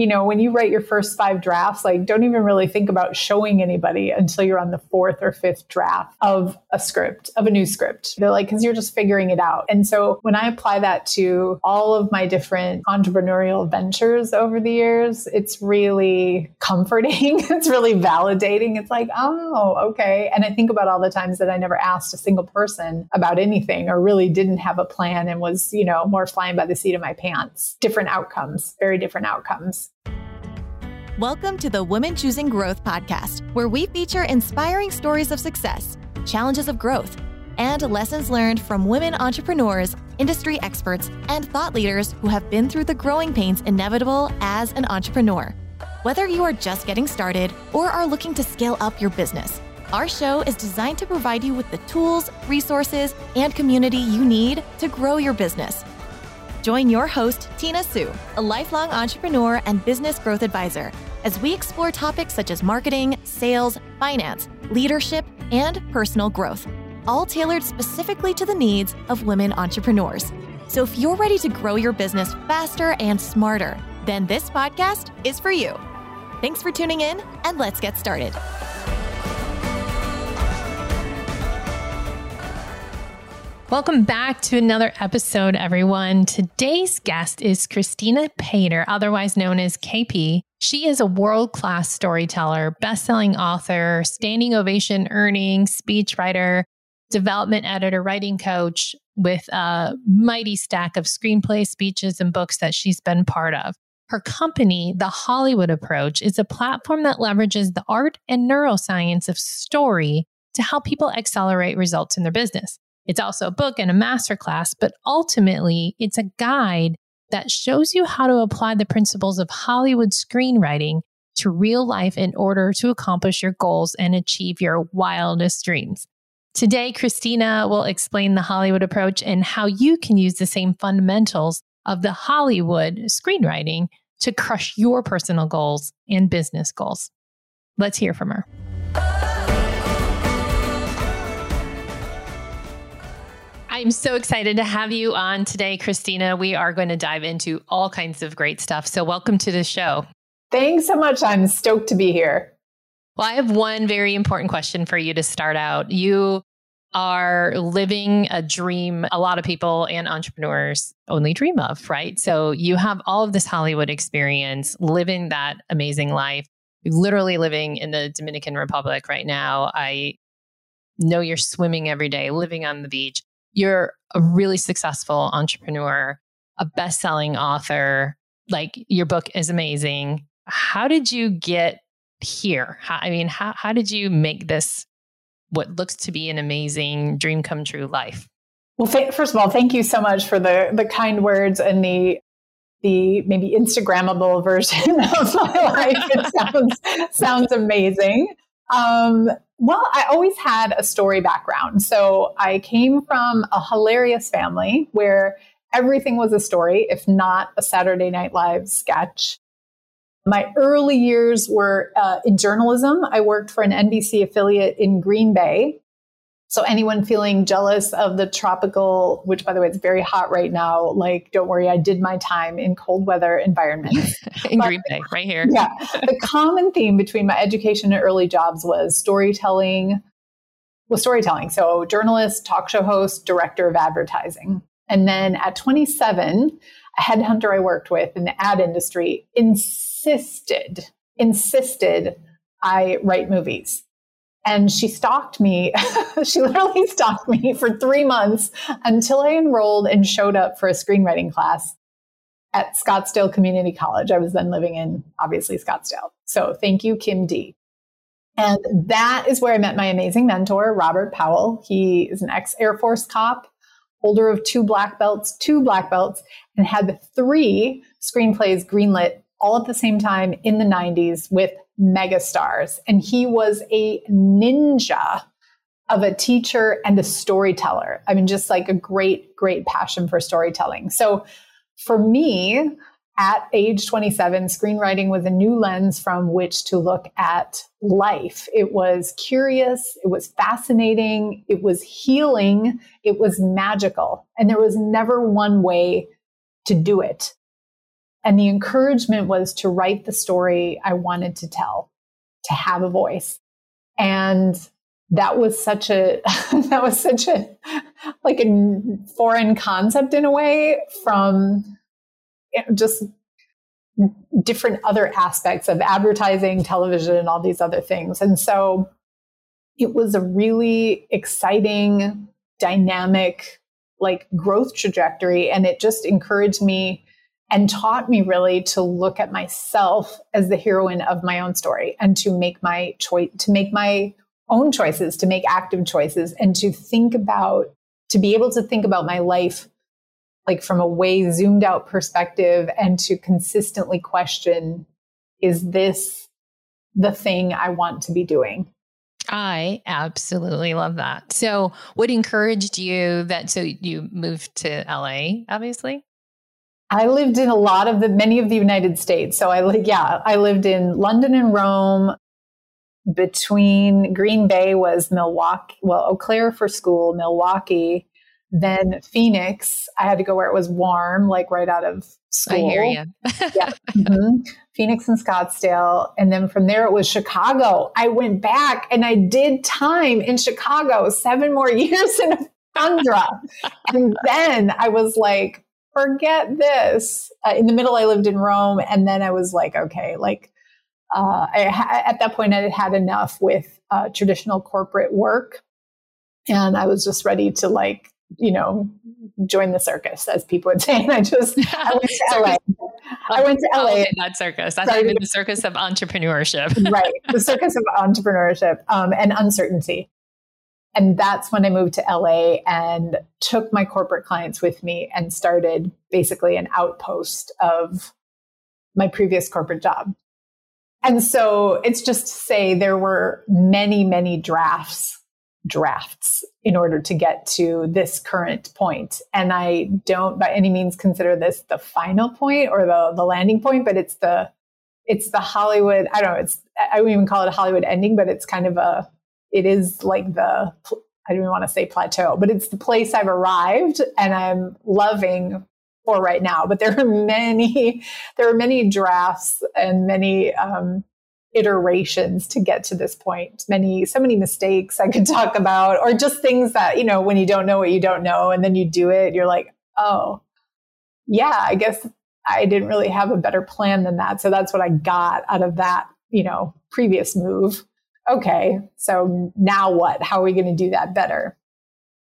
you know, when you write your first five drafts, like don't even really think about showing anybody until you're on the fourth or fifth draft of a script, of a new script. They're like, because you're just figuring it out. And so when I apply that to all of my different entrepreneurial ventures over the years, it's really comforting. it's really validating. It's like, oh, okay. And I think about all the times that I never asked a single person about anything or really didn't have a plan and was, you know, more flying by the seat of my pants. Different outcomes, very different outcomes. Welcome to the Women Choosing Growth podcast, where we feature inspiring stories of success, challenges of growth, and lessons learned from women entrepreneurs, industry experts, and thought leaders who have been through the growing pains inevitable as an entrepreneur. Whether you are just getting started or are looking to scale up your business, our show is designed to provide you with the tools, resources, and community you need to grow your business. Join your host, Tina Sue, a lifelong entrepreneur and business growth advisor, as we explore topics such as marketing, sales, finance, leadership, and personal growth, all tailored specifically to the needs of women entrepreneurs. So if you're ready to grow your business faster and smarter, then this podcast is for you. Thanks for tuning in, and let's get started. Welcome back to another episode, everyone. Today's guest is Kristina Paider, otherwise known as KP. She is a world class storyteller, best selling author, standing ovation earning speechwriter, development editor, writing coach with a mighty stack of screenplays, speeches, and books that she's been part of. Her company, The Hollywood Approach, is a platform that leverages the art and neuroscience of story to help people accelerate results in their business. It's also a book and a masterclass, but ultimately, it's a guide that shows you how to apply the principles of Hollywood screenwriting to real life in order to accomplish your goals and achieve your wildest dreams. Today, Kristina will explain the Hollywood approach and how you can use the same fundamentals of the Hollywood screenwriting to crush your personal goals and business goals. Let's hear from her. I'm so excited to have you on today, Kristina. We are going to dive into all kinds of great stuff. So, welcome to the show. Thanks so much. I'm stoked to be here. Well, I have one very important question for you to start out. You are living a dream a lot of people and entrepreneurs only dream of, right? So, you have all of this Hollywood experience, living that amazing life. You're literally living in the Dominican Republic right now. I know you're swimming every day, living on the beach you're a really successful entrepreneur, a best selling author. Like your book is amazing. How did you get here? How, I mean, how, how did you make this what looks to be an amazing dream come true life? Well, th- first of all, thank you so much for the the kind words and the the maybe Instagrammable version of my life. It sounds sounds amazing. Um, well, I always had a story background. So I came from a hilarious family where everything was a story, if not a Saturday Night Live sketch. My early years were uh, in journalism. I worked for an NBC affiliate in Green Bay so anyone feeling jealous of the tropical, which by the way, it's very hot right now, like don't worry, I did my time in cold weather environments. in but, Green Bay, right here. yeah. The common theme between my education and early jobs was storytelling, was storytelling. So journalist, talk show host, director of advertising. And then at 27, a headhunter I worked with in the ad industry insisted, insisted I write movies. And she stalked me. she literally stalked me for three months until I enrolled and showed up for a screenwriting class at Scottsdale Community College. I was then living in, obviously, Scottsdale. So thank you, Kim D. And that is where I met my amazing mentor, Robert Powell. He is an ex Air Force cop, holder of two black belts, two black belts, and had three screenplays greenlit all at the same time in the 90s with megastars. And he was a ninja of a teacher and a storyteller. I mean, just like a great, great passion for storytelling. So for me, at age 27, screenwriting was a new lens from which to look at life. It was curious, it was fascinating, it was healing, it was magical. And there was never one way to do it. And the encouragement was to write the story I wanted to tell, to have a voice. And that was such a that was such a like a foreign concept in a way from eh, just different other aspects of advertising, television, and all these other things. And so it was a really exciting, dynamic, like growth trajectory. And it just encouraged me and taught me really to look at myself as the heroine of my own story and to make my choice, to make my own choices, to make active choices, and to think about, to be able to think about my life like from a way zoomed out perspective and to consistently question is this the thing I want to be doing? I absolutely love that. So, what encouraged you that so you moved to LA, obviously? I lived in a lot of the many of the United States. So I like yeah, I lived in London and Rome. Between Green Bay was Milwaukee, well, Eau Claire for school, Milwaukee, then Phoenix, I had to go where it was warm, like right out of school. I hear you. yeah. Mm-hmm. Phoenix and Scottsdale. And then from there it was Chicago. I went back and I did time in Chicago, seven more years in a tundra. and then I was like, forget this. Uh, in the middle, I lived in Rome. And then I was like, okay, like, uh, I, at that point, I had had enough with uh, traditional corporate work. And I was just ready to like you know, join the circus, as people would say. And I just I went to LA. I went to LA. Oh, okay, not circus. I thought the circus of entrepreneurship. right. The circus of entrepreneurship um, and uncertainty. And that's when I moved to LA and took my corporate clients with me and started basically an outpost of my previous corporate job. And so it's just to say there were many, many drafts drafts in order to get to this current point. And I don't by any means consider this the final point or the, the landing point, but it's the it's the Hollywood, I don't know, it's I wouldn't even call it a Hollywood ending, but it's kind of a it is like the I don't even want to say plateau, but it's the place I've arrived and I'm loving for right now. But there are many, there are many drafts and many um, iterations to get to this point. Many, so many mistakes I could talk about, or just things that, you know, when you don't know what you don't know and then you do it, you're like, oh, yeah, I guess I didn't really have a better plan than that. So that's what I got out of that, you know, previous move. Okay, so now what? How are we going to do that better?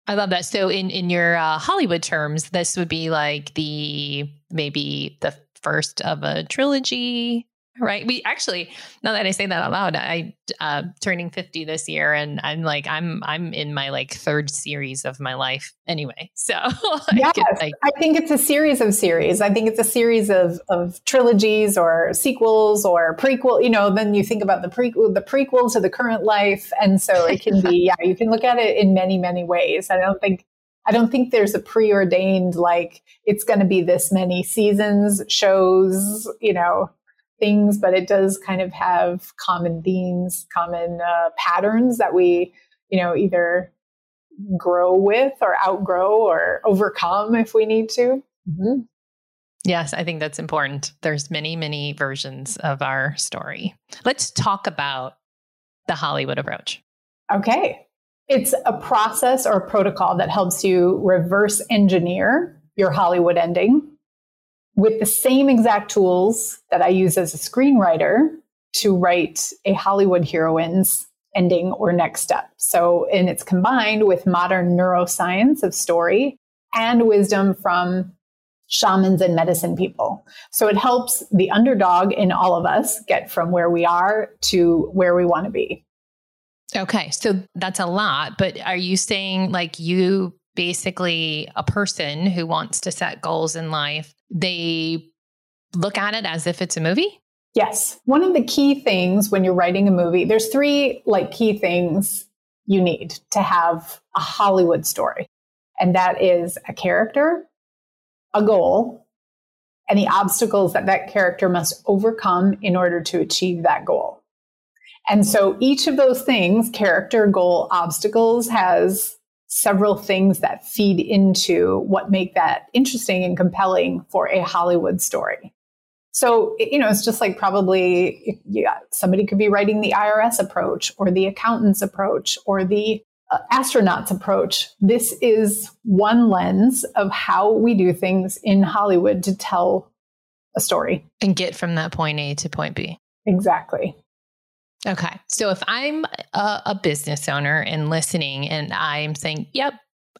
I love that. So in in your uh, Hollywood terms, this would be like the maybe the first of a trilogy right. We actually now that i say that out loud i uh turning 50 this year and i'm like i'm i'm in my like third series of my life anyway. So yes, like, i think it's a series of series. I think it's a series of of trilogies or sequels or prequel you know then you think about the prequel the prequel to the current life. And so it can be yeah you can look at it in many many ways. I don't think I don't think there's a preordained like it's going to be this many seasons, shows, you know, things, but it does kind of have common themes, common uh, patterns that we, you know, either grow with or outgrow or overcome if we need to. Mm-hmm. Yes, I think that's important. There's many, many versions of our story. Let's talk about the Hollywood approach. Okay. It's a process or protocol that helps you reverse engineer your Hollywood ending with the same exact tools that I use as a screenwriter to write a Hollywood heroine's ending or next step. So, and it's combined with modern neuroscience of story and wisdom from shamans and medicine people. So it helps the underdog in all of us get from where we are to where we want to be. Okay, so that's a lot, but are you saying like you basically a person who wants to set goals in life they look at it as if it's a movie? Yes. One of the key things when you're writing a movie, there's three like key things you need to have a Hollywood story. And that is a character, a goal, and the obstacles that that character must overcome in order to achieve that goal. And so each of those things, character, goal, obstacles, has several things that feed into what make that interesting and compelling for a Hollywood story. So, you know, it's just like probably yeah, somebody could be writing the IRS approach or the accountant's approach or the uh, astronaut's approach. This is one lens of how we do things in Hollywood to tell a story and get from that point A to point B. Exactly. Okay. So if I'm a, a business owner and listening and I'm saying, yep,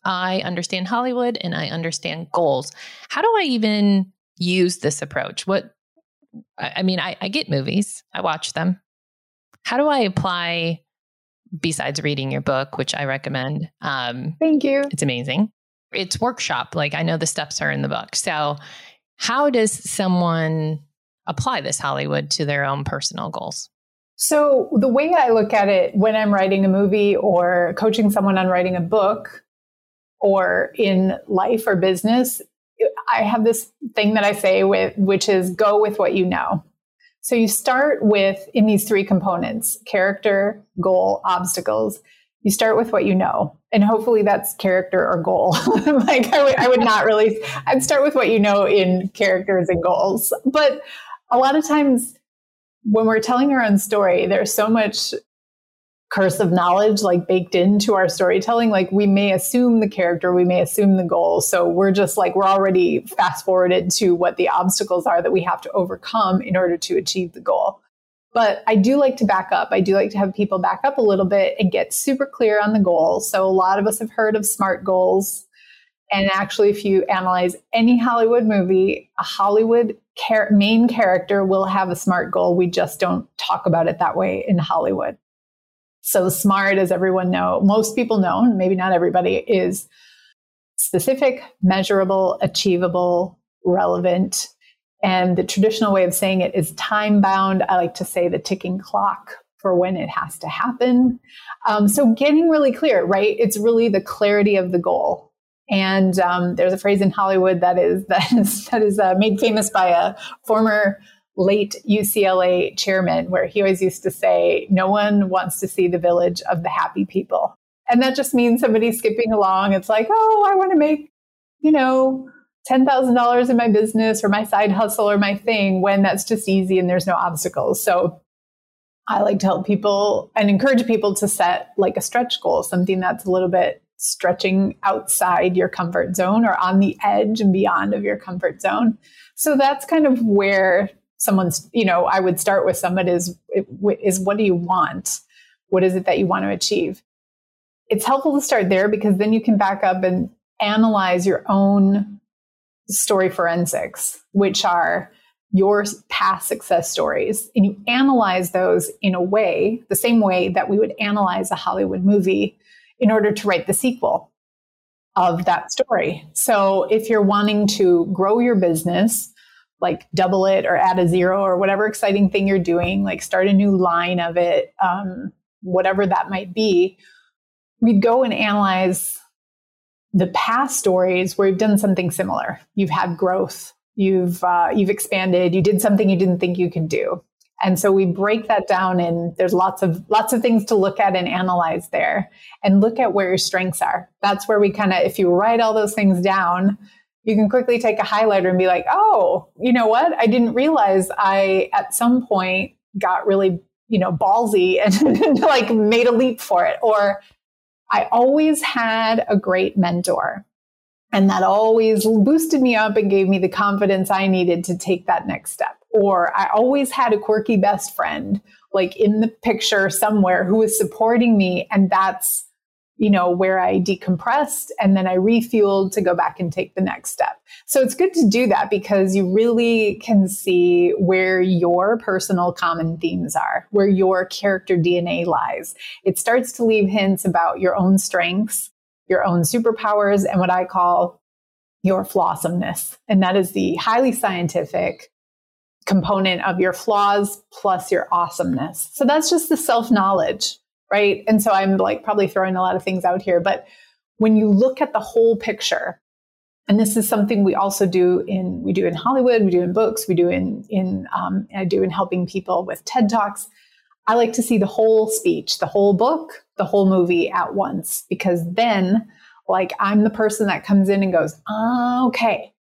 I understand Hollywood and I understand goals, how do I even use this approach? What I mean, I, I get movies, I watch them. How do I apply besides reading your book, which I recommend? Um, Thank you. It's amazing. It's workshop. Like I know the steps are in the book. So, how does someone apply this Hollywood to their own personal goals? So, the way I look at it when I'm writing a movie or coaching someone on writing a book or in life or business I have this thing that I say with, which is go with what you know. So you start with in these three components character, goal, obstacles. You start with what you know. And hopefully that's character or goal. like I would, I would not really, I'd start with what you know in characters and goals. But a lot of times when we're telling our own story, there's so much curse of knowledge like baked into our storytelling. Like we may assume the character we may assume the goal. So we're just like we're already fast forwarded to what the obstacles are that we have to overcome in order to achieve the goal. But i do like to back up. I do like to have people back up a little bit and get super clear on the goal. So a lot of us have heard of smart goals. And actually if you analyze any hollywood movie a hollywood char- main character will have a smart goal we just don't talk about it that way in hollywood so SMART, as everyone know, most people know, maybe not everybody, is specific, measurable, achievable, relevant. And the traditional way of saying it is time bound. I like to say the ticking clock for when it has to happen. Um, so getting really clear, right? It's really the clarity of the goal. And um, there's a phrase in Hollywood that is that is that is uh, made famous by a former late UCLA chairman, where he always used to say, No one wants to see the village of the happy people. And that just means somebody skipping along. It's like, oh, I want to make, you know, $10,000 in my business or my side hustle or my thing when that's just easy and there's no obstacles. So I like to help people and encourage people to set like a stretch goal, something that's a little bit stretching outside your comfort zone or on the edge and beyond of your comfort zone. So that's kind of where someone's you know i would start with someone is is what do you want? What is it that you want to achieve? It's helpful to start there because then you can back up and analyze your own story forensics which are your past success stories. And you analyze those in a way the same way that we would analyze a hollywood movie in order to write the sequel of that story so if you're wanting to grow your business like double it or add a zero or whatever exciting thing you're doing, like start a new line of it, um, whatever that might be, we'd go and analyze the past stories where you've done something similar. You've had growth, you've uh, you've expanded, you did something you didn't think you could do. And so we break that down and there's lots of lots of things to look at and analyze there and look at where your strengths are. That's where we kind of if you write all those things down, you can quickly take a highlighter and be like, oh, you know what? I didn't realize I at some point got really, you know, ballsy and like made a leap for it. Or I always had a great mentor. And that always boosted me up and gave me the confidence I needed to take that next step. Or I always had a quirky best friend, like in the picture somewhere, who was supporting me. And that's you know, where I decompressed and then I refueled to go back and take the next step. So it's good to do that because you really can see where your personal common themes are, where your character DNA lies. It starts to leave hints about your own strengths, your own superpowers, and what I call your flawsomeness. And that is the highly scientific component of your flaws plus your awesomeness. So that's just the self knowledge right? And so I'm like probably throwing a lot of things out here, but when you look at the whole picture, and this is something we also do in we do in Hollywood, we do in books, we do in in um, I do in helping people with TED talks. I like to see the whole speech, the whole book, the whole movie at once because then, like, I'm the person that comes in and goes, oh, okay,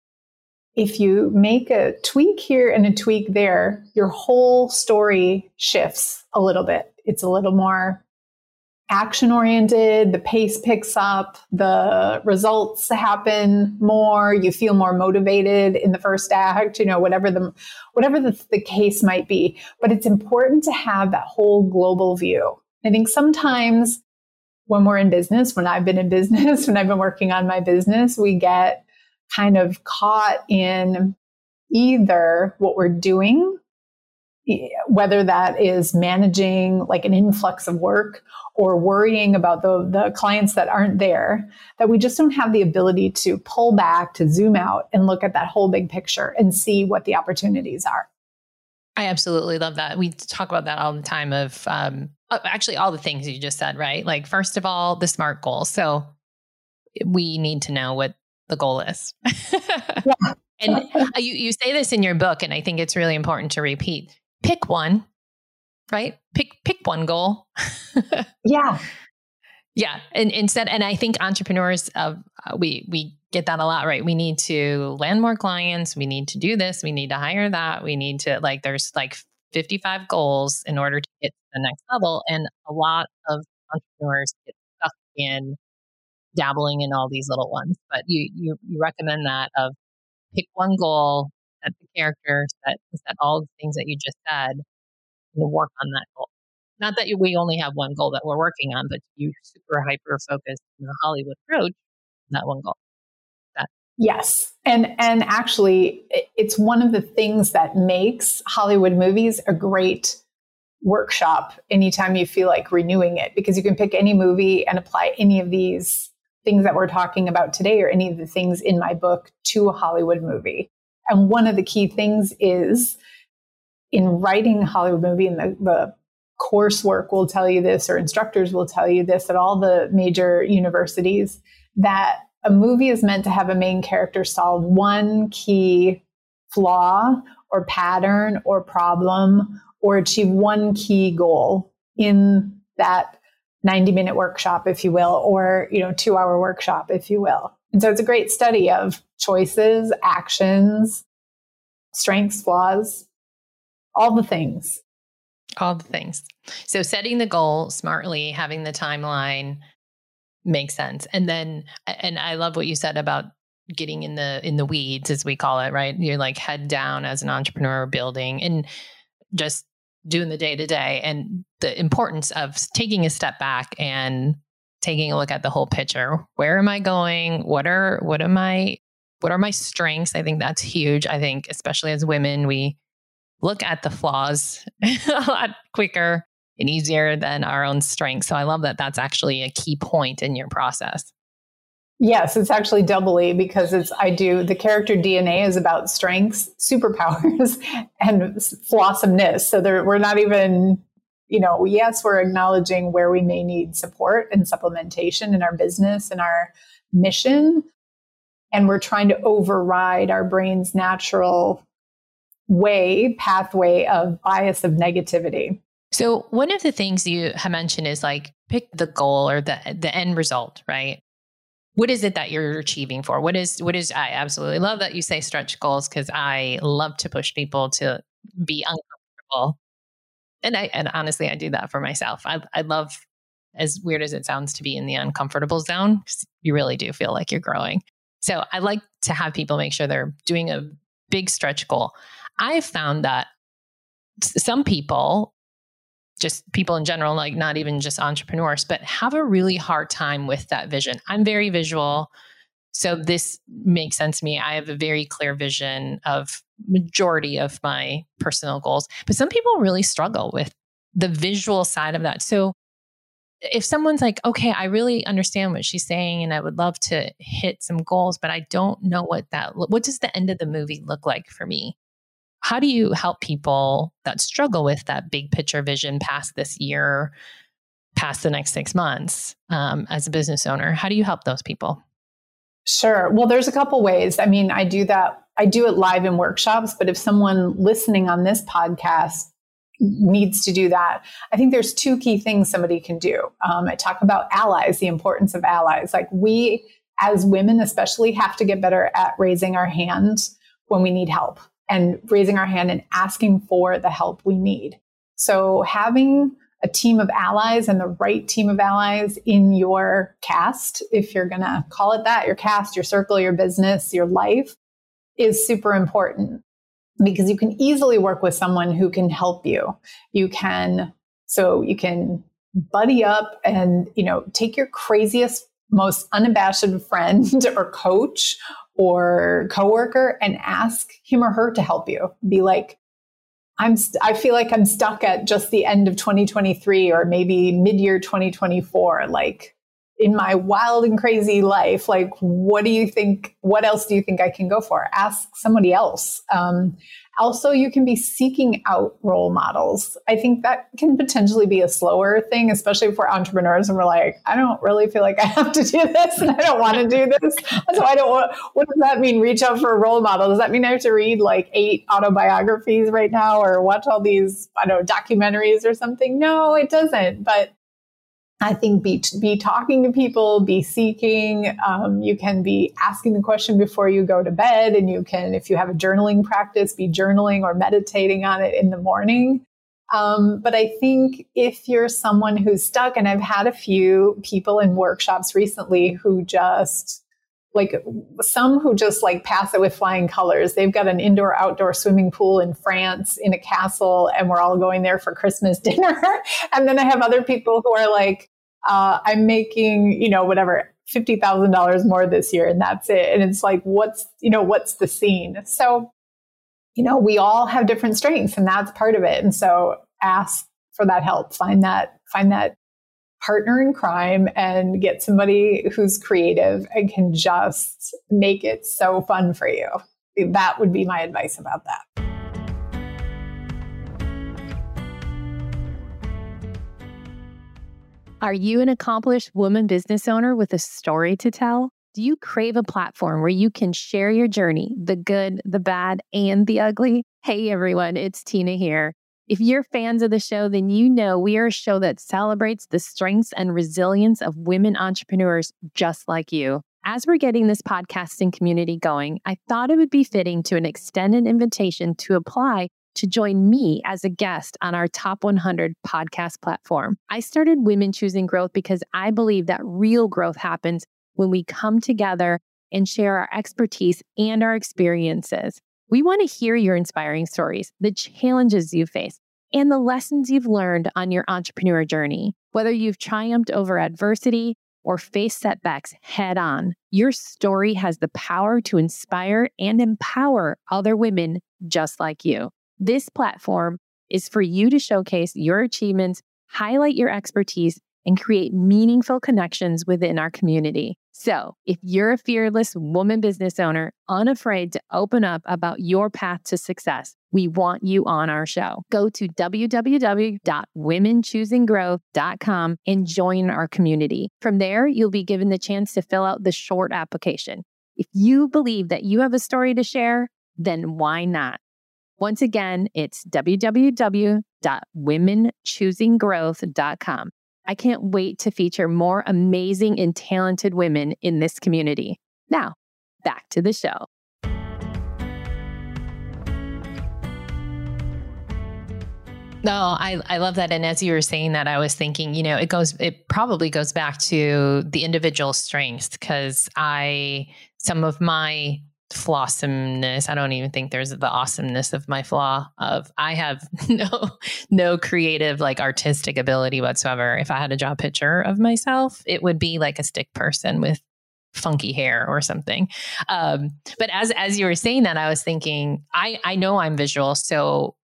if you make a tweak here and a tweak there, your whole story shifts a little bit. It's a little more action oriented, the pace picks up, the results happen more, you feel more motivated in the first act, you know, whatever the whatever the, the case might be. But it's important to have that whole global view. I think sometimes when we're in business, when I've been in business, when I've been working on my business, we get kind of caught in either what we're doing whether that is managing like an influx of work or worrying about the, the clients that aren't there, that we just don't have the ability to pull back, to zoom out and look at that whole big picture and see what the opportunities are. I absolutely love that. We talk about that all the time of um, actually all the things you just said, right? Like, first of all, the SMART goal. So we need to know what the goal is. yeah. and uh, you, you say this in your book, and I think it's really important to repeat pick one, right? Pick pick one goal. yeah. Yeah, and instead, and I think entrepreneurs, uh, we we get that a lot, right? We need to land more clients. We need to do this. We need to hire that. We need to like. There's like 55 goals in order to get to the next level, and a lot of entrepreneurs get stuck in dabbling in all these little ones. But you you, you recommend that of pick one goal, set the character, set, set all the things that you just said, and work on that goal. Not that we only have one goal that we're working on, but you super hyper focus in the Hollywood approach that one goal. That. Yes. And and actually it's one of the things that makes Hollywood movies a great workshop anytime you feel like renewing it because you can pick any movie and apply any of these things that we're talking about today or any of the things in my book to a Hollywood movie. And one of the key things is in writing a Hollywood movie, and the, the coursework will tell you this, or instructors will tell you this at all the major universities, that a movie is meant to have a main character solve one key flaw or pattern or problem or achieve one key goal in that 90 minute workshop if you will or you know 2 hour workshop if you will and so it's a great study of choices, actions, strengths, flaws, all the things. All the things. So setting the goal smartly, having the timeline makes sense. And then and I love what you said about getting in the in the weeds as we call it, right? You're like head down as an entrepreneur building and just doing the day to day and the importance of taking a step back and taking a look at the whole picture. Where am I going? What are what am I what are my strengths? I think that's huge. I think especially as women, we look at the flaws a lot quicker and easier than our own strengths. So I love that that's actually a key point in your process. Yes, it's actually doubly because it's I do the character DNA is about strengths, superpowers, and flawsomeness. So there, we're not even you know, yes, we're acknowledging where we may need support and supplementation in our business and our mission. And we're trying to override our brain's natural way, pathway of bias of negativity. So one of the things you have mentioned is like pick the goal or the the end result, right? What is it that you're achieving for? What is what is I absolutely love that you say stretch goals because I love to push people to be uncomfortable and I and honestly, I do that for myself. I I love as weird as it sounds to be in the uncomfortable zone because you really do feel like you're growing. So I like to have people make sure they're doing a big stretch goal. I've found that some people, just people in general, like not even just entrepreneurs, but have a really hard time with that vision. I'm very visual. So this makes sense to me. I have a very clear vision of majority of my personal goals, but some people really struggle with the visual side of that. So if someone's like, okay, I really understand what she's saying and I would love to hit some goals, but I don't know what that what does the end of the movie look like for me? How do you help people that struggle with that big picture vision past this year, past the next six months um, as a business owner? How do you help those people? Sure. Well, there's a couple ways. I mean, I do that, I do it live in workshops, but if someone listening on this podcast needs to do that, I think there's two key things somebody can do. Um, I talk about allies, the importance of allies. Like we, as women especially, have to get better at raising our hands when we need help and raising our hand and asking for the help we need. So having a team of allies and the right team of allies in your cast, if you're going to call it that, your cast, your circle, your business, your life is super important because you can easily work with someone who can help you. You can, so you can buddy up and, you know, take your craziest, most unabashed friend or coach or coworker and ask him or her to help you. Be like, I'm st- I feel like I'm stuck at just the end of 2023 or maybe mid-year 2024 like in my wild and crazy life like what do you think what else do you think I can go for? Ask somebody else. Um, also, you can be seeking out role models. I think that can potentially be a slower thing, especially for entrepreneurs. And we're like, I don't really feel like I have to do this and I don't want to do this. So I don't want, what does that mean? Reach out for a role model. Does that mean I have to read like eight autobiographies right now or watch all these, I don't know, documentaries or something? No, it doesn't. But I think be be talking to people, be seeking. Um, you can be asking the question before you go to bed, and you can, if you have a journaling practice, be journaling or meditating on it in the morning. Um, but I think if you're someone who's stuck, and I've had a few people in workshops recently who just like some who just like pass it with flying colors. They've got an indoor outdoor swimming pool in France in a castle, and we're all going there for Christmas dinner. and then I have other people who are like, uh, I'm making, you know, whatever, $50,000 more this year and that's it. And it's like, what's, you know, what's the scene? So, you know, we all have different strengths and that's part of it. And so ask for that help, find that, find that partner in crime and get somebody who's creative and can just make it so fun for you. That would be my advice about that. Are you an accomplished woman business owner with a story to tell? Do you crave a platform where you can share your journey, the good, the bad, and the ugly? Hey everyone, it's Tina here. If you're fans of the show, then you know we are a show that celebrates the strengths and resilience of women entrepreneurs just like you. As we're getting this podcasting community going, I thought it would be fitting to an extended invitation to apply to join me as a guest on our top 100 podcast platform. I started Women Choosing Growth because I believe that real growth happens when we come together and share our expertise and our experiences. We want to hear your inspiring stories, the challenges you face, and the lessons you've learned on your entrepreneur journey. Whether you've triumphed over adversity or faced setbacks head on, your story has the power to inspire and empower other women just like you. This platform is for you to showcase your achievements, highlight your expertise, and create meaningful connections within our community. So, if you're a fearless woman business owner, unafraid to open up about your path to success, we want you on our show. Go to www.womenchoosinggrowth.com and join our community. From there, you'll be given the chance to fill out the short application. If you believe that you have a story to share, then why not? Once again, it's www.womenchoosinggrowth.com. I can't wait to feature more amazing and talented women in this community. Now, back to the show. No, I, I love that. And as you were saying that, I was thinking, you know, it goes, it probably goes back to the individual strengths because I, some of my flawsomeness. I don't even think there's the awesomeness of my flaw of I have no no creative like artistic ability whatsoever. If I had to draw a picture of myself, it would be like a stick person with funky hair or something. Um, but as as you were saying that, I was thinking I I know I'm visual, so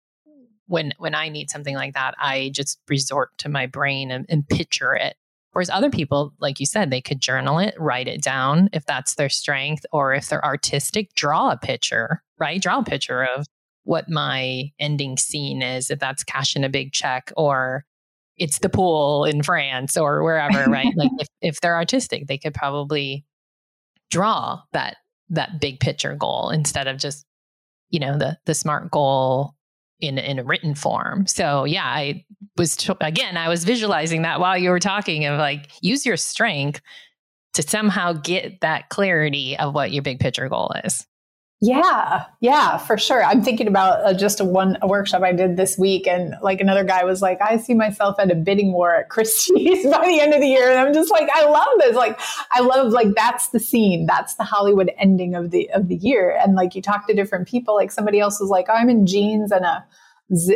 when when I need something like that, I just resort to my brain and, and picture it. Whereas other people, like you said, they could journal it, write it down if that's their strength, or if they're artistic, draw a picture, right? Draw a picture of what my ending scene is, if that's cashing a big check or it's the pool in France or wherever, right? like if, if they're artistic, they could probably draw that that big picture goal instead of just, you know, the the smart goal in in a written form. So yeah, I was t- again, I was visualizing that while you were talking of like use your strength to somehow get that clarity of what your big picture goal is. Yeah, yeah, for sure. I'm thinking about uh, just a one a workshop I did this week, and like another guy was like, "I see myself at a bidding war at Christie's by the end of the year," and I'm just like, "I love this! Like, I love like that's the scene, that's the Hollywood ending of the of the year." And like you talk to different people, like somebody else was like, oh, "I'm in jeans and a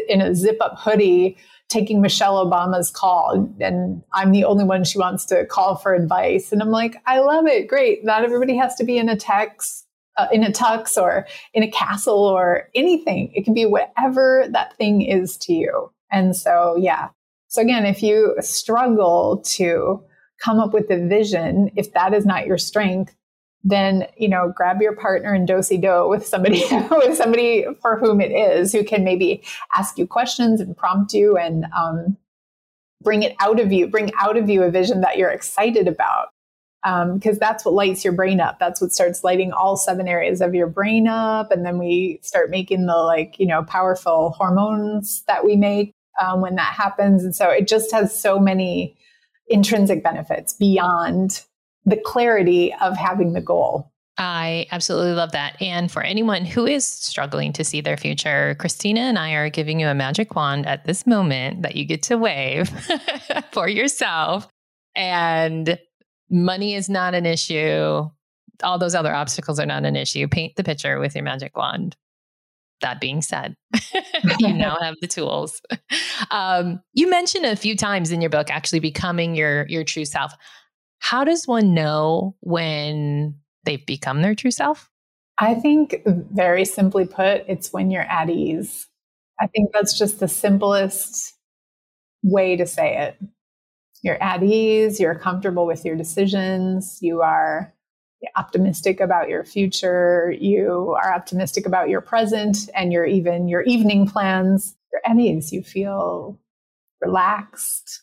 in a zip up hoodie." taking Michelle Obama's call and I'm the only one she wants to call for advice. And I'm like, I love it. Great. Not everybody has to be in a tux uh, in a tux or in a castle or anything. It can be whatever that thing is to you. And so, yeah. So again, if you struggle to come up with a vision, if that is not your strength, then you know grab your partner and dosey do with somebody with somebody for whom it is who can maybe ask you questions and prompt you and um, bring it out of you bring out of you a vision that you're excited about because um, that's what lights your brain up. That's what starts lighting all seven areas of your brain up. And then we start making the like, you know, powerful hormones that we make um, when that happens. And so it just has so many intrinsic benefits beyond the clarity of having the goal. I absolutely love that. And for anyone who is struggling to see their future, Kristina and I are giving you a magic wand at this moment that you get to wave for yourself. And money is not an issue. All those other obstacles are not an issue. Paint the picture with your magic wand. That being said, you now have the tools. Um, you mentioned a few times in your book actually becoming your your true self. How does one know when they've become their true self? I think, very simply put, it's when you're at ease. I think that's just the simplest way to say it you're at ease, you're comfortable with your decisions, you are optimistic about your future, you are optimistic about your present and your even your evening plans. You're at ease, you feel relaxed.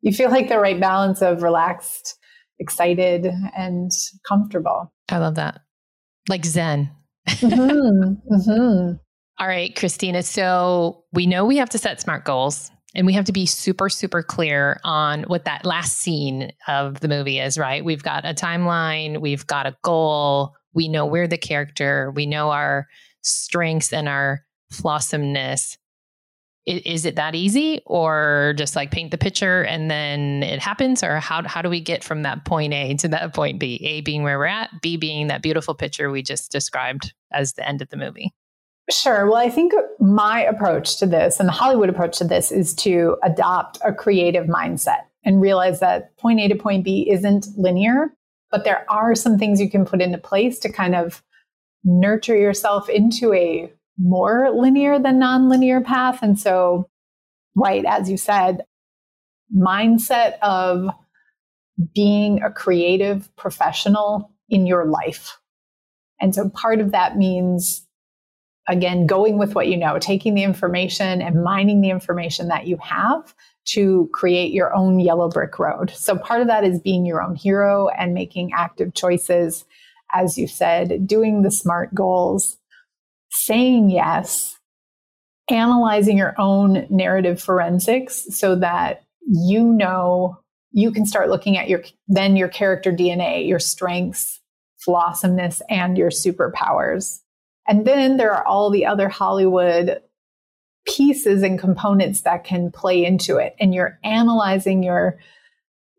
You feel like the right balance of relaxed, excited, and comfortable. I love that. Like Zen. mm-hmm, mm-hmm. All right, Kristina. So we know we have to set smart goals. And we have to be super, super clear on what that last scene of the movie is, right? We've got a timeline, we've got a goal, we know we're the character, we know our strengths and our flawsomeness. Is it that easy or just like paint the picture and then it happens? Or how, how do we get from that point A to that point B? A being where we're at, B being that beautiful picture we just described as the end of the movie. Sure. Well, I think my approach to this and the Hollywood approach to this is to adopt a creative mindset and realize that point A to point B isn't linear, but there are some things you can put into place to kind of nurture yourself into a more linear than nonlinear path. And so, right, as you said, mindset of being a creative professional in your life. And so part of that means again, going with what you know, taking the information and mining the information that you have to create your own yellow brick road. So part of that is being your own hero and making active choices. As you said, doing the smart goals, saying yes, analyzing your own narrative forensics so that you know you can start looking at your then your character DNA, your strengths, flawsomeness, and your superpowers. And then there are all the other Hollywood pieces and components that can play into it. And you're analyzing your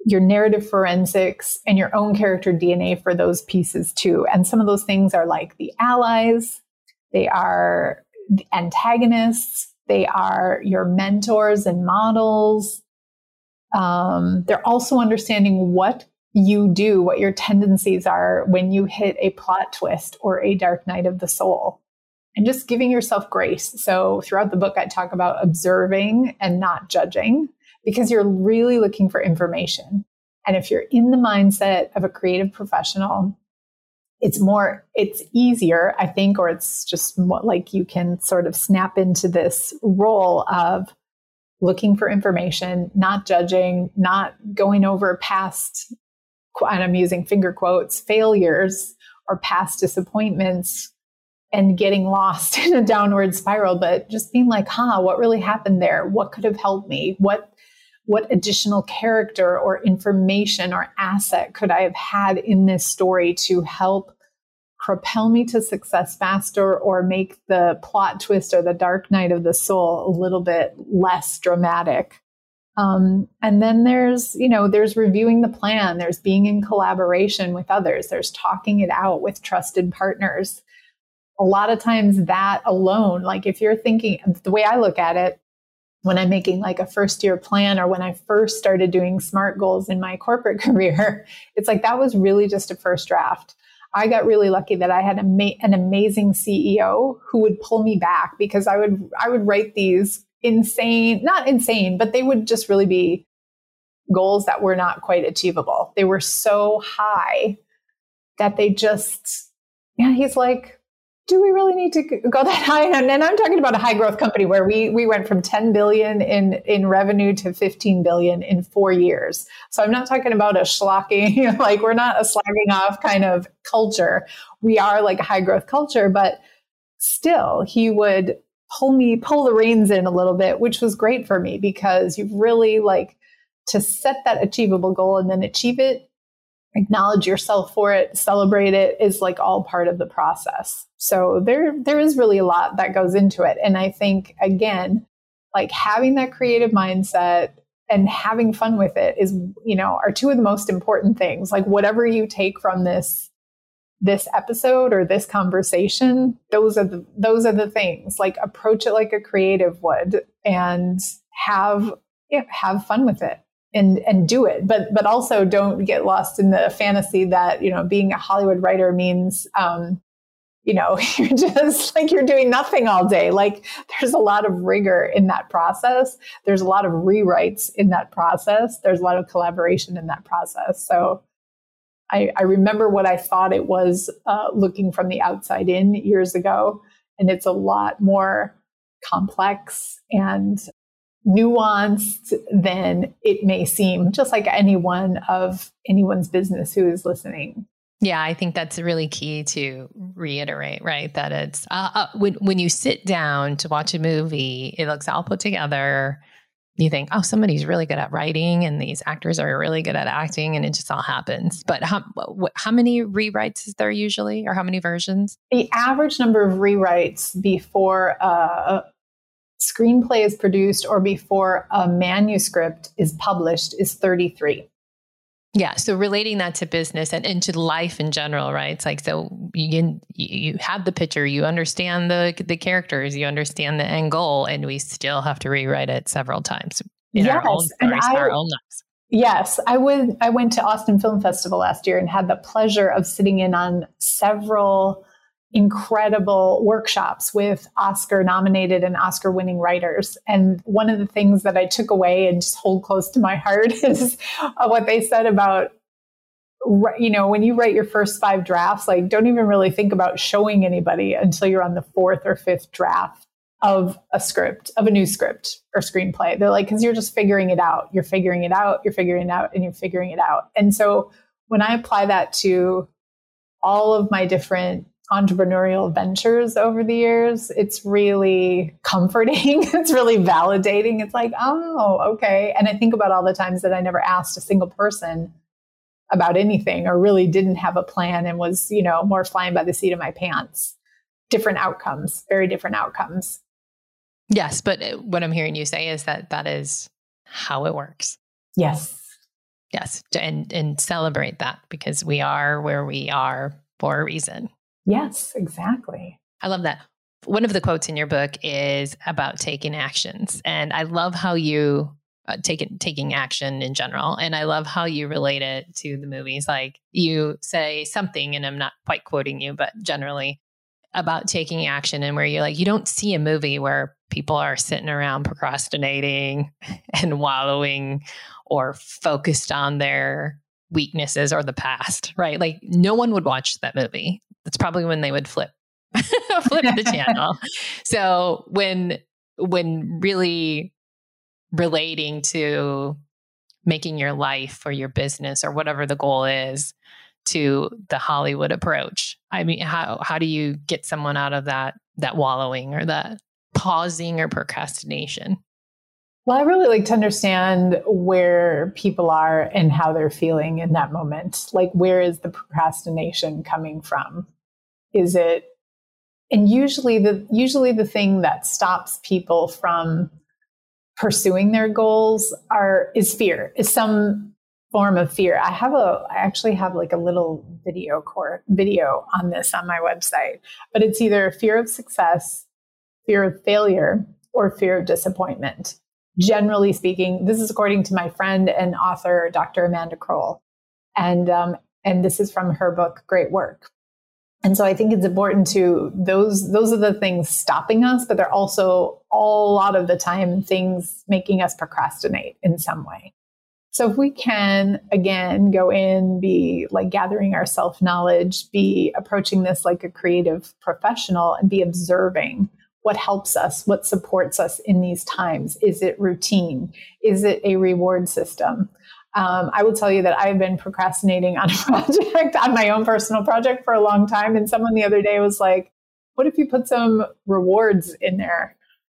your narrative forensics and your own character DNA for those pieces too. And some of those things are like the allies, they are the antagonists, they are your mentors and models. Um, they're also understanding what you do, what your tendencies are when you hit a plot twist or a dark night of the soul. And just giving yourself grace. So, throughout the book, I talk about observing and not judging because you're really looking for information. And if you're in the mindset of a creative professional, it's more, it's easier, I think, or it's just more like you can sort of snap into this role of looking for information, not judging, not going over past and I'm using finger quotes, failures or past disappointments and getting lost in a downward spiral, but just being like, huh, what really happened there? What could have helped me? What what additional character or information or asset could I have had in this story to help propel me to success faster or make the plot twist or the dark night of the soul a little bit less dramatic. Um, and then there's, you know, there's reviewing the plan, there's being in collaboration with others, there's talking it out with trusted partners. A lot of times that alone, like if you're thinking the way I look at it, when I'm making like a first year plan or when I first started doing SMART goals in my corporate career, it's like that was really just a first draft. I got really lucky that I had an amazing CEO who would pull me back because I would I would write these insane, not insane, but they would just really be goals that were not quite achievable. They were so high that they just yeah, he's like do we really need to go that high? And, and, I'm talking about a high growth company where we we went from 10 billion in in revenue to 15 billion in four years. So I'm not talking about a schlocking, like we're not a slagging off kind of culture. We are like a high growth culture, but still he would pull me pull the reins in a little bit, which was great for me because you really like to set that achievable goal and then achieve it acknowledge yourself for it, celebrate it is like all part of the process. So there there is really a lot that goes into it. And I think again, like having that creative mindset and having fun with it is, you know, are two of the most important things. Like whatever you take from this this episode or this conversation, those are the those are the things. Like approach it like a creative would and have yeah, have fun with it and and do it. But but also don't get lost in the fantasy that you know being a hollywood writer means um you know you're just like you're doing nothing all day. Like there's a lot of rigor in that process. There's a lot of rewrites in that process. There's a lot of collaboration in that process. So i, I remember what i thought it was uh, looking from the outside in years ago and it's a lot more complex and nuanced than it may seem, just like anyone of anyone's business who is listening. Yeah, I think that's really key to reiterate, right? That it's uh, uh, when when you sit down to watch a movie, it looks all put together. You think, oh, somebody's really good at writing, and these actors are really good at acting, and it just all happens. But how how many rewrites is there usually, or how many versions? The average number of rewrites before uh, a screenplay is produced or before a manuscript is published is 33. Yeah. So relating that to business and into life in general, right? It's like, so you, you have the picture, you understand the, the characters, you understand the end goal, and we still have to rewrite it several times in yes, our own stories, I, our own lives. Yes, I would. I went to Austin Film Festival last year and had the pleasure of sitting in on several incredible workshops with Oscar nominated and Oscar winning writers. And one of the things that I took away and just hold close to my heart is uh, what they said about you know when you write your first five drafts like don't even really think about showing anybody until you're on the fourth or fifth draft of a script of a new script or screenplay. They're like because you're just figuring it out. You're figuring it out. You're figuring it out. And you're figuring it out and so when i apply that to all of my different entrepreneurial ventures over the years, it's really comforting. it's really validating. It's like, oh, okay. And I think about all the times that I never asked a single person about anything or really didn't have a plan and was, you know, more flying by the seat of my pants. Different outcomes, very different outcomes. Yes, but uh, what I'm hearing you say is that that is how it works. Yes. Yes, and and celebrate that because we are where we are for a reason. Yes, exactly. I love that. One of the quotes in your book is about taking actions. And I love how you uh, take it, taking action in general. And I love how you relate it to the movies. Like you say something, and I'm not quite quoting you, but generally about taking action and where you're like, you don't see a movie where people are sitting around procrastinating and wallowing or focused on their weaknesses or the past, right? Like no one would watch that movie. That's probably when they would flip flip the channel. So when when really relating to making your life or your business or whatever the goal is to the Hollywood approach. I mean, how how do you get someone out of that that wallowing or that pausing or procrastination? Well, I really like to understand where people are and how they're feeling in that moment. Like, where is the procrastination coming from? Is it and usually the usually the thing that stops people from pursuing their goals are is fear is some form of fear. I have a i actually have like a little video core video on this on my website but it's either fear of success fear of failure or fear of disappointment. Generally speaking this is according to my friend and author dr amanda Crowell and um, and this is from her book great work and so I think it's important to those those are the things stopping us, but they're also a lot of the time things making us procrastinate in some way. So if we can again go in, be like gathering our self knowledge, be approaching this like a creative professional and be observing what helps us, what supports us in these times. Is it routine? Is it a reward system? Um, I will tell you that I've been procrastinating on a project, on my own personal project for a long time. And someone the other day was like, What if you put some rewards in there?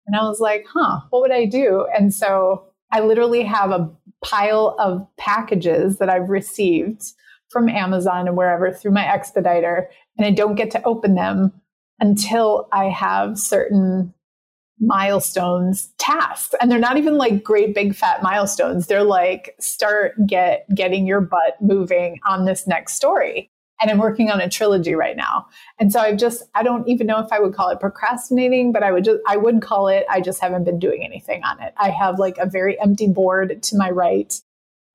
And I was like, Huh, what would I do? And so I literally have a pile of packages that I've received from Amazon and wherever through my expediter, and I don't get to open them until I have certain milestones tasks. And they're not even like great big fat milestones. They're like start get getting your butt moving on this next story. And i'm working on a trilogy right now. And so i've just i don't even know if i would call it procrastinating but i would just i would call it i just haven't been doing anything on it. I have like a very empty board to my right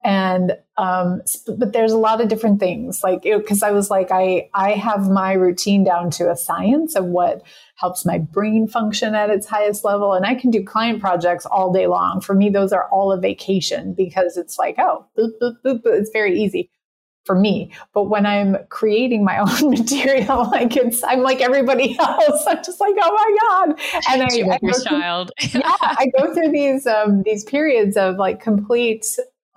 and um, but there's a lot of different things like because i was like i i have my routine down to a science of what helps my brain function at its highest level. And i can do client projects all day long. For me those are all a vacation because it's like oh boop, boop, boop, it's very easy for me. But when i'm creating my own material like it's i'm like everybody else. I'm just like oh my god. And i, I go child through, yeah i go through these um, these periods of like complete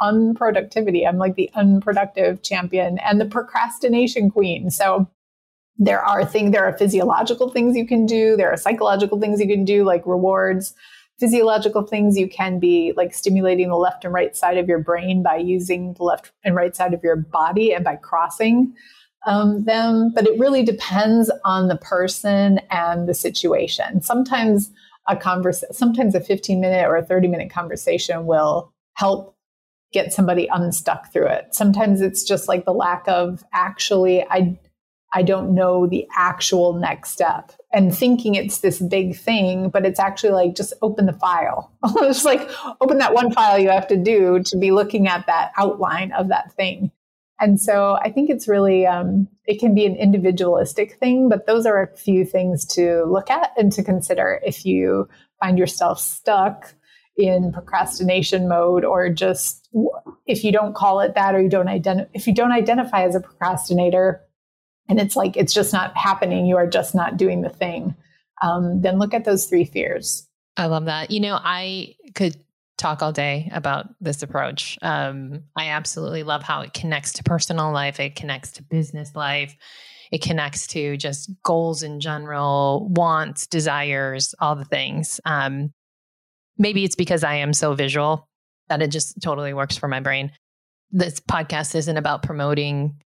unproductivity. I'm like the unproductive champion and the procrastination queen. So there are things, there are physiological things you can do. There are psychological things you can do, like rewards. Physiological things you can be like stimulating the left and right side of your brain by using the left and right side of your body and by crossing um, them. But it really depends on the person and the situation. Sometimes a converse, sometimes a 15 minute or a 30 minute conversation will help get somebody unstuck through it. Sometimes it's just like the lack of actually I I don't know the actual next step and thinking it's this big thing, but it's actually like just open the file. just like open that one file you have to do to be looking at that outline of that thing. And so I think it's really, um, it can be an individualistic thing, but those are a few things to look at and to consider if you find yourself stuck in procrastination mode or just if you don't call it that or you don't identify if you don't identify as a procrastinator and it's like it's just not happening you are just not doing the thing um, then look at those three fears. I love that. You know i could talk all day about this approach. Um, i absolutely love how it connects to personal life it connects to business life it connects to just goals in general wants desires all the things. Um, maybe it's because I am so visual that it just totally works for my brain. This podcast isn't about promoting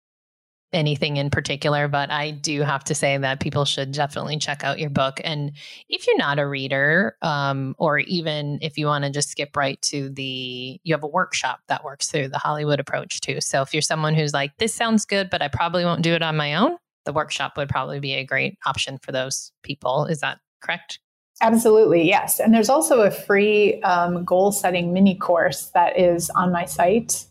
anything in particular, but I do have to say that people should definitely check out your book. And if you're not a reader, um, or even if you want to just skip right to the, you have a workshop that works through the Hollywood approach too. So if you're someone who's like, this sounds good, but I probably won't do it on my own, the workshop would probably be a great option for those people. Is that correct? Absolutely, yes. And there's also a free um, goal setting mini course that is on my site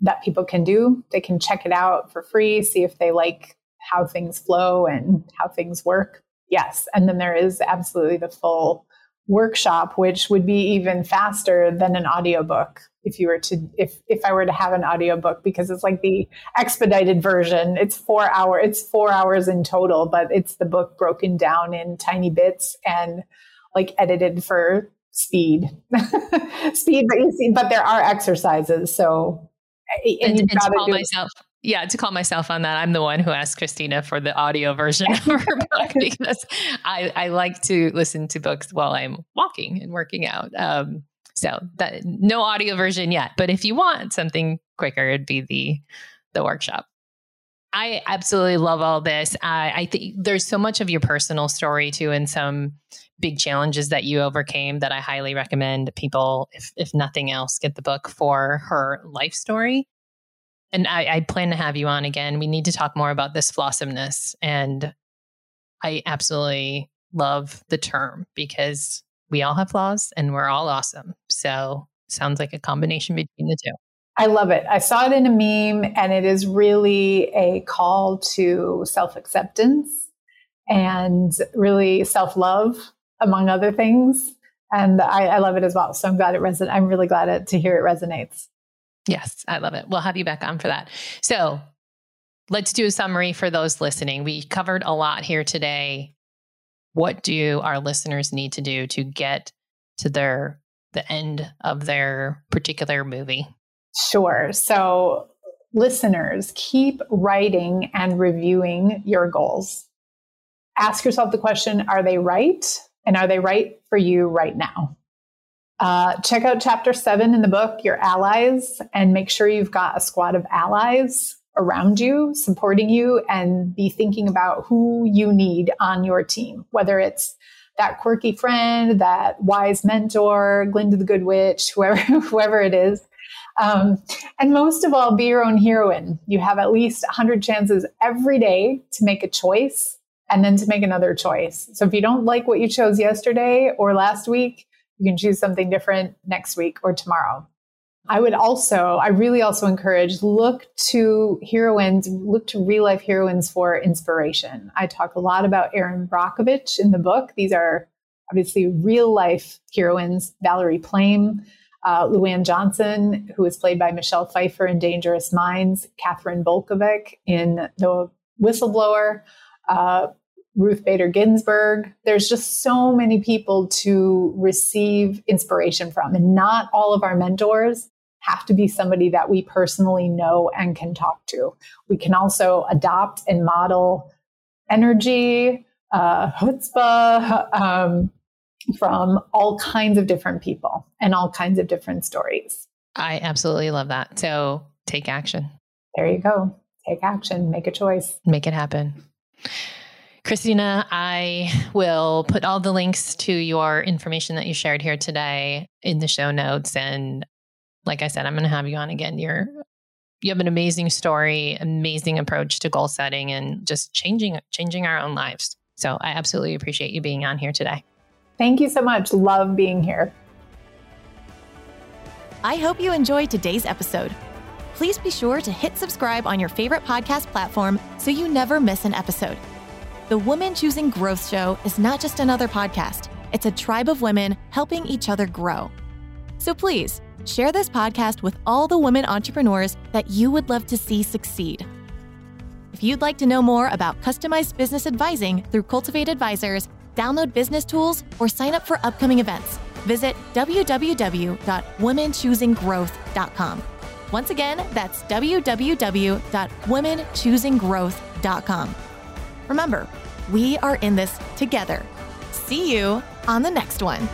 that people can do. They can check it out for free, see if they like how things flow and how things work. Yes. And then there is absolutely the full workshop, which would be even faster than an audiobook if you were to if if I were to have an audiobook because it's like the expedited version. It's four hour it's four hours in total, but it's the book broken down in tiny bits and like edited for speed. speed, but you see, but there are exercises. So and, and, and to call myself yeah, to call myself on that, I'm the one who asked Kristina for the audio version of her book because I, I like to listen to books while I'm walking and working out. Um, so that no audio version yet, but if you want something quicker, it'd be the the workshop. I absolutely love all this. Uh, I think there's so much of your personal story too, and some big challenges that you overcame that I highly recommend people, if if nothing else, get the book for her life story. And I, I plan to have you on again. We need to talk more about this flawsomeness, and I absolutely love the term because we all have flaws and we're all awesome. So sounds like a combination between the two. I love it. I saw it in a meme, and it is really a call to self acceptance and really self love, among other things. And I, I, love it as well. So I'm glad it resonates. I'm really glad it, to hear it resonates. Yes, I love it. We'll have you back on for that. So let's do a summary for those listening. We covered a lot here today. What do our listeners need to do to get to their the end of their particular movie? Sure. So, listeners, keep writing and reviewing your goals. Ask yourself the question Are they right? And are they right for you right now? Uh, check out chapter seven in the book, Your Allies, and make sure you've got a squad of allies around you, supporting you, and be thinking about who you need on your team, whether it's that quirky friend, that wise mentor, Glinda the Good Witch, whoever, whoever it is. Um, and most of all, be your own heroine. You have at least 100 chances every day to make a choice and then to make another choice. So if you don't like what you chose yesterday or last week, you can choose something different next week or tomorrow. I would also, I really also encourage look to heroines, look to real life heroines for inspiration. I talk a lot about Erin Brockovich in the book. These are obviously real life heroines, Valerie Plame, uh, LouAnne Johnson, who is played by Michelle Pfeiffer in Dangerous Minds, Kathryn Bolkovac in The Whistleblower, uh, Ruth Bader Ginsburg. There's just so many people to receive inspiration from, and not all of our mentors have to be somebody that we personally know and can talk to. We can also adopt and model energy, uh, chutzpah, um, from all kinds of different people and all kinds of different stories. I absolutely love that. So take action. There you go. Take action, make a choice, make it happen. Kristina, I will put all the links to your information that you shared here today in the show notes. And like I said, I'm going to have you on again. You're you have an amazing story, amazing approach to goal setting, and just changing changing our own lives. So I absolutely appreciate you being on here today. Thank you so much. Love being here. I hope you enjoyed today's episode. Please be sure to hit subscribe on your favorite podcast platform so you never miss an episode. The Woman Choosing Growth Show is not just another podcast, it's a tribe of women helping each other grow. So please share this podcast with all the women entrepreneurs that you would love to see succeed. If you'd like to know more about customized business advising through Cultivate Advisors, download business tools, or sign up for upcoming events, visit www.womenchoosinggrowth.com. Once again, that's www.womenchoosinggrowth.com. Remember, we are in this together. See you on the next one.